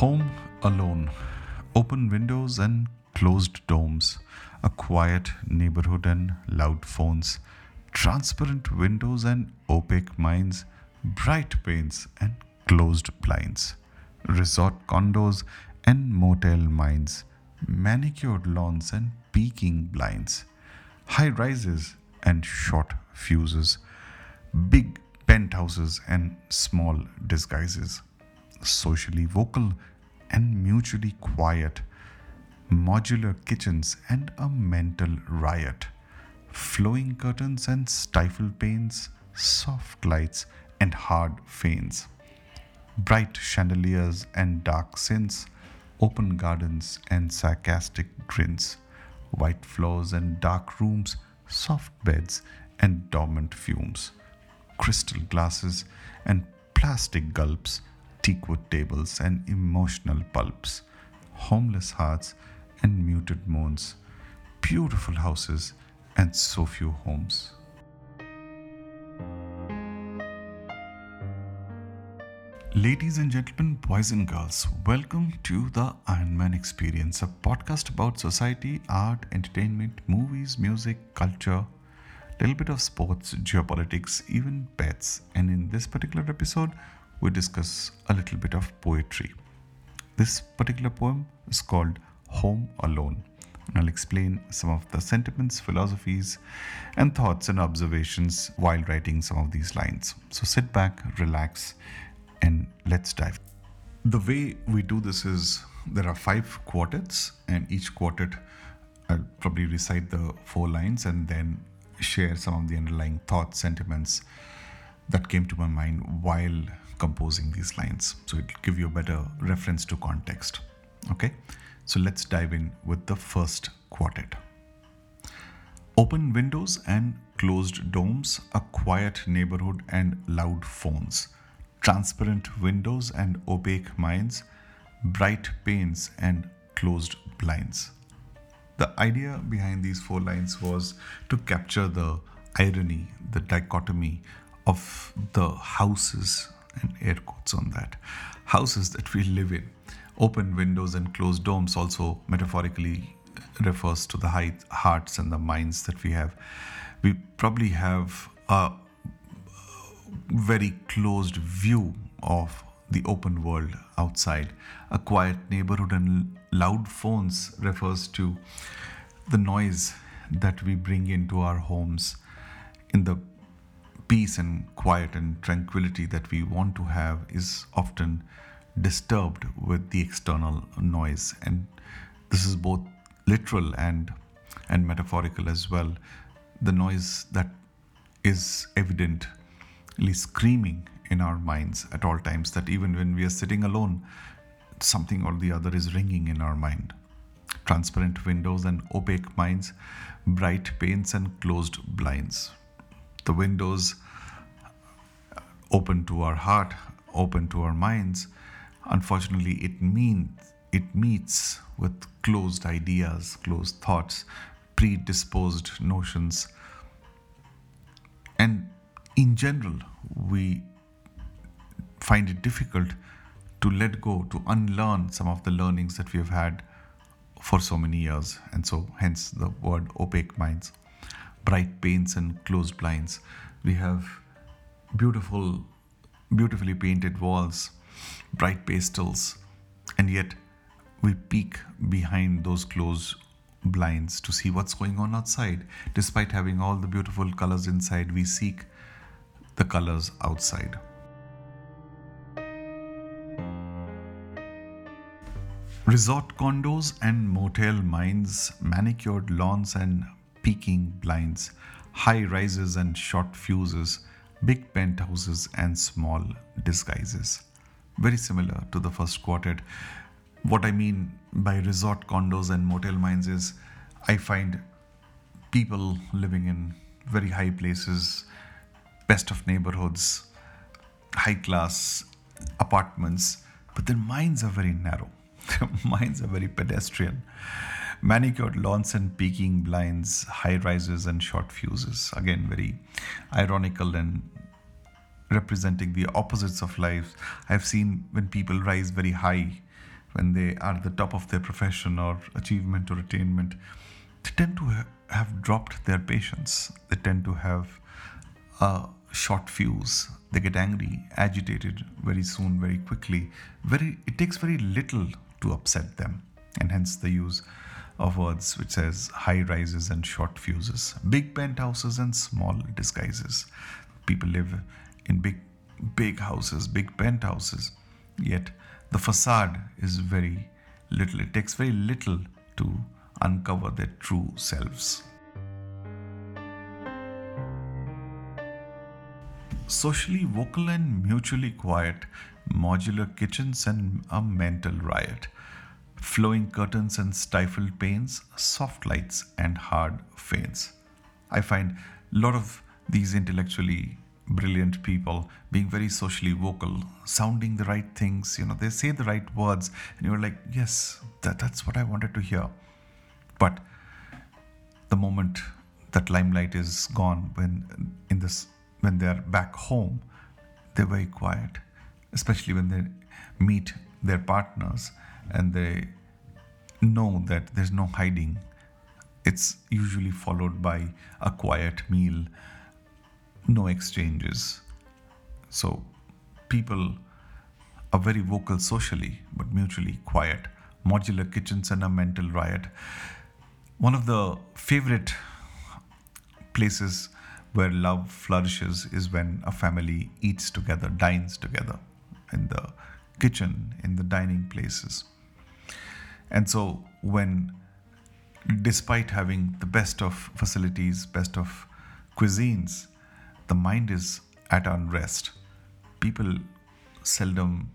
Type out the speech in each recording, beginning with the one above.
Home alone, open windows and closed domes, a quiet neighborhood and loud phones, transparent windows and opaque minds, bright panes and closed blinds, resort condos and motel minds, manicured lawns and peeking blinds, high rises and short fuses, big penthouses and small disguises, socially vocal and mutually quiet, modular kitchens and a mental riot, flowing curtains and stifled panes, soft lights and hard feigns, bright chandeliers and dark sins, open gardens and sarcastic grins, white floors and dark rooms, soft beds and dormant fumes, crystal glasses and plastic gulps, teakwood tables and emotional pulps, homeless hearts and muted moans, beautiful houses and so few homes. Ladies and gentlemen, boys and girls, welcome to the Iron Man Experience, a podcast about society, art, entertainment, movies, music, culture, a little bit of sports, geopolitics, even pets. And in this particular episode, we discuss a little bit of poetry. This particular poem is called Home Alone. And I'll explain some of the sentiments, philosophies, and thoughts and observations while writing some of these lines. So sit back, relax, and let's dive. The way we do this is there are five quartets, and each quartet I'll probably recite the four lines and then share some of the underlying thoughts, sentiments that came to my mind while composing these lines. So it'll give you a better reference to context. Okay, so let's dive in with the first quartet. Open windows and closed domes, a quiet neighborhood and loud phones, transparent windows and opaque minds, bright panes and closed blinds. The idea behind these four lines was to capture the irony, the dichotomy of the houses, and air quotes on that, houses that we live in. Open windows and closed domes also metaphorically refers to the height, hearts and the minds that we have. We probably have a very closed view of the open world outside. A quiet neighborhood and loud phones refers to the noise that we bring into our homes in the peace and quiet and tranquility that we want to have is often disturbed with the external noise. And this is both literal and and metaphorical as well. The noise that is evidently screaming in our minds at all times that even when we are sitting alone something or the other is ringing in our mind. Transparent windows and opaque minds bright panes and closed blinds the windows open to our heart, open to our minds. Unfortunately, it means it meets with closed ideas, closed thoughts, predisposed notions. And in general, we find it difficult to let go, to unlearn some of the learnings that we have had for so many years. And so, hence the word opaque minds bright paints and closed blinds. We have beautiful, beautifully painted walls, bright pastels, and yet we peek behind those closed blinds to see what's going on outside. Despite having all the beautiful colors inside, we seek the colors outside. Resort condos and motel mines, manicured lawns and peeking blinds, high rises and short fuses, big penthouses and small disguises. Very similar to the first quartet. What I mean by resort condos and motel mines is I find people living in very high places, best of neighborhoods, high class apartments, but their minds are very narrow. Their minds are very pedestrian manicured lawns and peeking blinds, high rises and short fuses. Again, very ironical and representing the opposites of life. I've seen when people rise very high, when they are at the top of their profession or achievement or attainment, they tend to ha- have dropped their patience. They tend to have a short fuse. They get angry, agitated very soon, very quickly. Very, it takes very little to upset them, and hence the use of words which says high rises and short fuses, big penthouses and small disguises. People live in big, big houses, big penthouses, yet the facade is very little. It takes very little to uncover their true selves. Socially vocal and mutually quiet, modular kitchens and a mental riot, flowing curtains and stifled panes, soft lights and hard faints. I find a lot of these intellectually brilliant people being very socially vocal, sounding the right things. You know, they say the right words, and you're like, yes, that, that's what I wanted to hear. But the moment that limelight is gone, when in this, when they're back home, they're very quiet, especially when they meet their partners and they know that there's no hiding. It's usually followed by a quiet meal no exchanges. So people are very vocal socially, but mutually quiet. Modular kitchens and a mental riot. One of the favorite places where love flourishes is when a family eats together, dines together in the kitchen, in the dining places. And so, when despite having the best of facilities, best of cuisines, the mind is at unrest. People seldom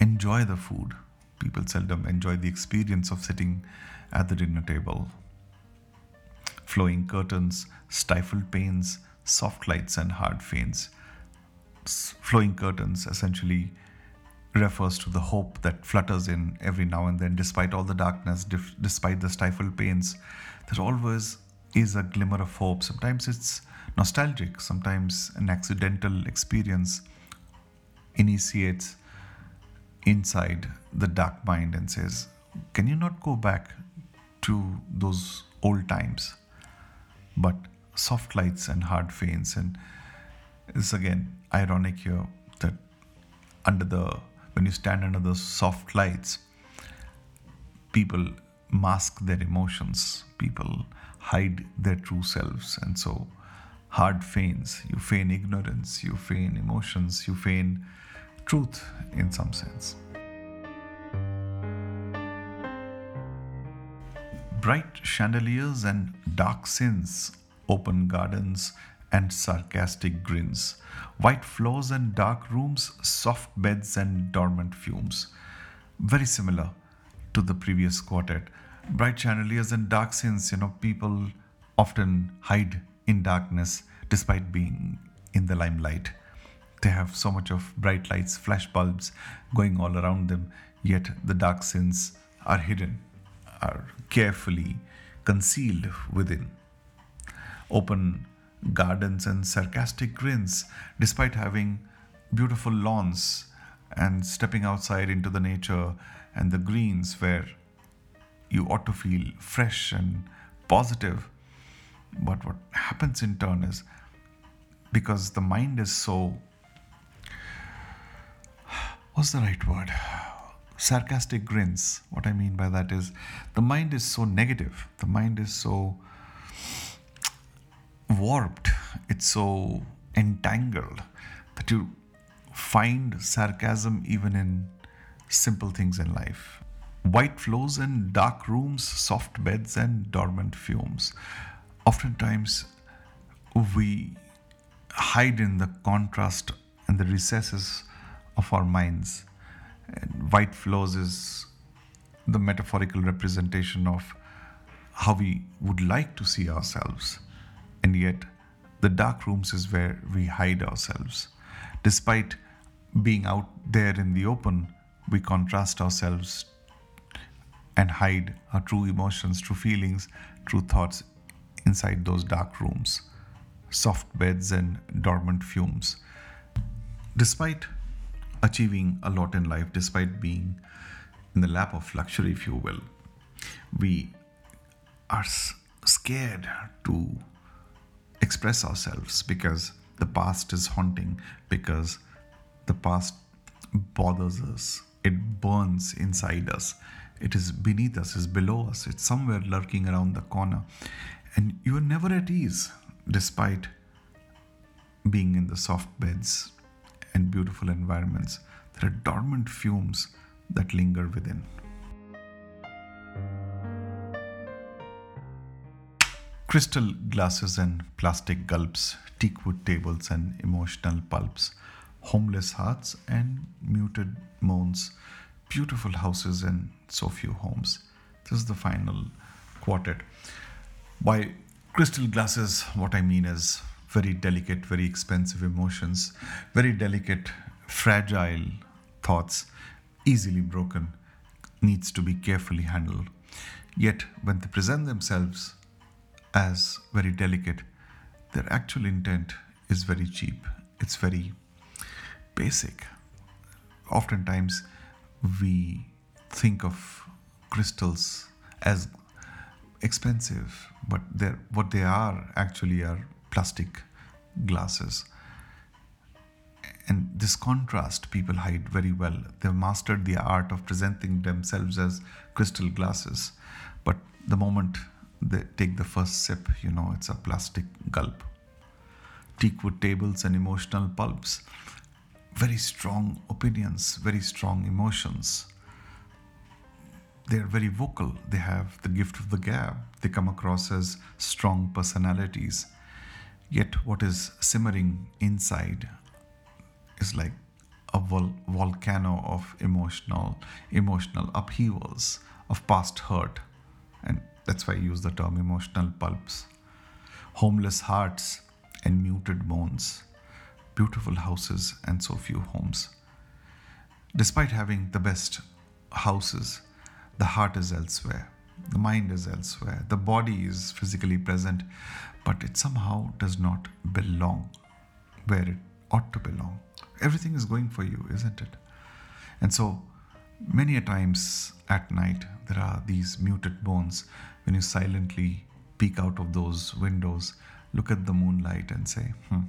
enjoy the food. People seldom enjoy the experience of sitting at the dinner table. Flowing curtains, stifled panes, soft lights, and hard faints. Flowing curtains essentially refers to the hope that flutters in every now and then, despite all the darkness, dif- despite the stifled pains. There always is a glimmer of hope. Sometimes it's nostalgic, sometimes an accidental experience initiates inside the dark mind and says, Can you not go back to those old times? But soft lights and hard faints, and it's again ironic here that under the when you stand under the soft lights, people mask their emotions, people hide their true selves, and so hard feigns. You feign ignorance, you feign emotions, you feign truth in some sense. Bright chandeliers and dark sins, open gardens and sarcastic grins, white floors and dark rooms, soft beds and dormant fumes. Very similar to the previous quartet. Bright chandeliers and dark sins, you know, people often hide in darkness despite being in the limelight. They have so much of bright lights, flash bulbs going all around them, yet the dark sins are hidden, are carefully concealed within. Open gardens and sarcastic grins, despite having beautiful lawns and stepping outside into the nature and the greens where you ought to feel fresh and positive. But what happens in turn is because the mind is so what's the right word? Sarcastic grins. What i mean by that is the mind is so negative the mind is so warped it's so entangled that you find sarcasm even in simple things in life white floors and dark rooms soft beds and dormant fumes oftentimes we hide in the contrast and the recesses of our minds. And white floors is the metaphorical representation of how we would like to see ourselves. And yet, the dark rooms is where we hide ourselves. Despite being out there in the open, we contrast ourselves and hide our true emotions, true feelings, true thoughts inside those dark rooms, soft beds, and dormant fumes. Despite achieving a lot in life, despite being in the lap of luxury, if you will. We are scared to express ourselves because the past is haunting, because the past bothers us, it burns inside us, it is beneath us, it's below us, it's somewhere lurking around the corner, and you are never at ease despite being in the soft beds and beautiful environments. There are dormant fumes that linger within. Crystal glasses and plastic gulps, teakwood tables and emotional pulps, homeless hearts and muted moans, beautiful houses and so few homes. This is the final quartet. By crystal glasses, what I mean is very delicate, very expensive emotions, very delicate, fragile thoughts, easily broken, needs to be carefully handled. Yet, when they present themselves as very delicate, their actual intent is very cheap. It's very basic. Oftentimes, we think of crystals as expensive, but they're, what they are actually are plastic glasses. And this contrast people hide very well. They've mastered the art of presenting themselves as crystal glasses. But the moment they take the first sip, you know, it's a plastic gulp. Teakwood tables and emotional pulps. Very strong opinions, very strong emotions. They're very vocal. They have the gift of the gab. They come across as strong personalities. Yet, what is simmering inside is like a vol- volcano of emotional emotional upheavals of past hurt and that's why i use the term emotional pulps. Homeless hearts and muted bones. beautiful houses and so few homes. Despite having the best houses the heart is elsewhere. The mind is elsewhere. The body is physically present but it somehow does not belong where it ought to belong. Everything is going for you, isn't it? And so, many a times at night, there are these muted bones when you silently peek out of those windows, look at the moonlight, and say, hmm,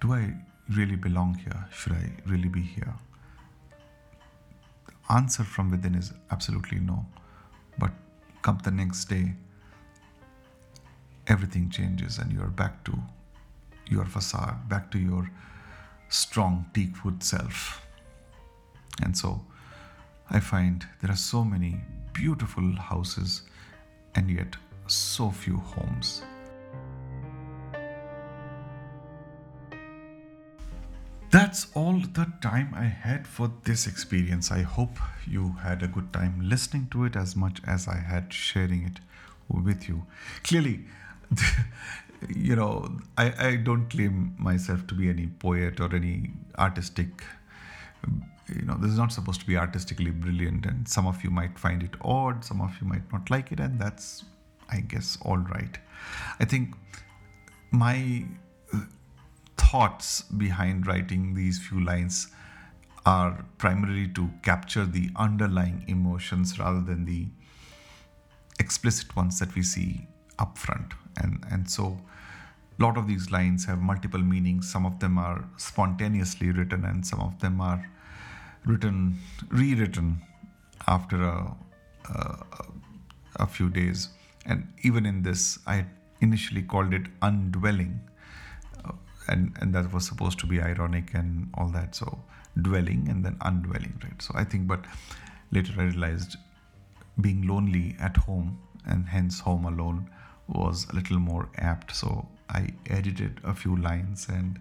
do I really belong here? Should I really be here? The answer from within is absolutely no. But come the next day, everything changes and you're back to your facade, back to your strong teakwood self. And so I find there are so many beautiful houses and yet so few homes. That's all the time I had for this experience. I hope you had a good time listening to it as much as I had sharing it with you. Clearly, you know, I, I don't claim myself to be any poet or any artistic. You know, this is not supposed to be artistically brilliant, and some of you might find it odd, some of you might not like it, and that's, I guess, all right. I think my thoughts behind writing these few lines are primarily to capture the underlying emotions rather than the explicit ones that we see up front and and so a lot of these lines have multiple meanings. Some of them are spontaneously written and some of them are written rewritten after a, a, few days. And even in this i initially called it undwelling uh, and and that was supposed to be ironic and all that. So dwelling and then undwelling right? So i think but later i realized being lonely at home and hence home alone was a little more apt. So I edited a few lines and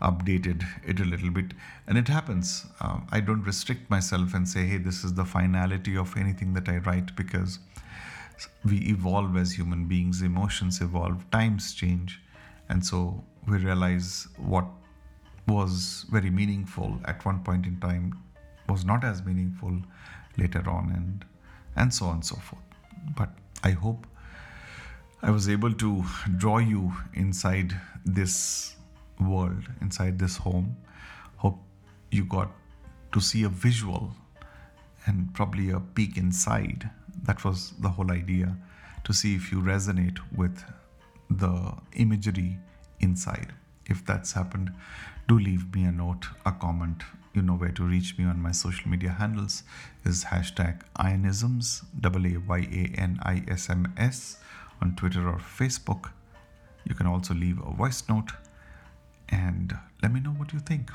updated it a little bit. And it happens. Um, I don't restrict myself and say, hey, this is the finality of anything that I write because we evolve as human beings, emotions evolve, times change. And so we realize what was very meaningful at one point in time was not as meaningful later on and and so on and so forth but i hope I was able to draw you inside this world, inside this home. Hope you got to see a visual and probably a peek inside. That was the whole idea to see if you resonate with the imagery inside. If that's happened, do leave me a note, a comment. You know where to reach me on my social media handles is hashtag Wayanisms, W-A-Y-A-N-I-S-M-S on Twitter or Facebook. You can also leave a voice note and let me know what you think.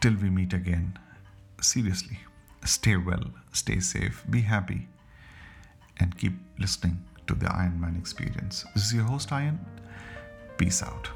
Till we meet again, seriously, stay well, stay safe, be happy, and keep listening to the Iron Man experience. This is your host, Iron. Peace out.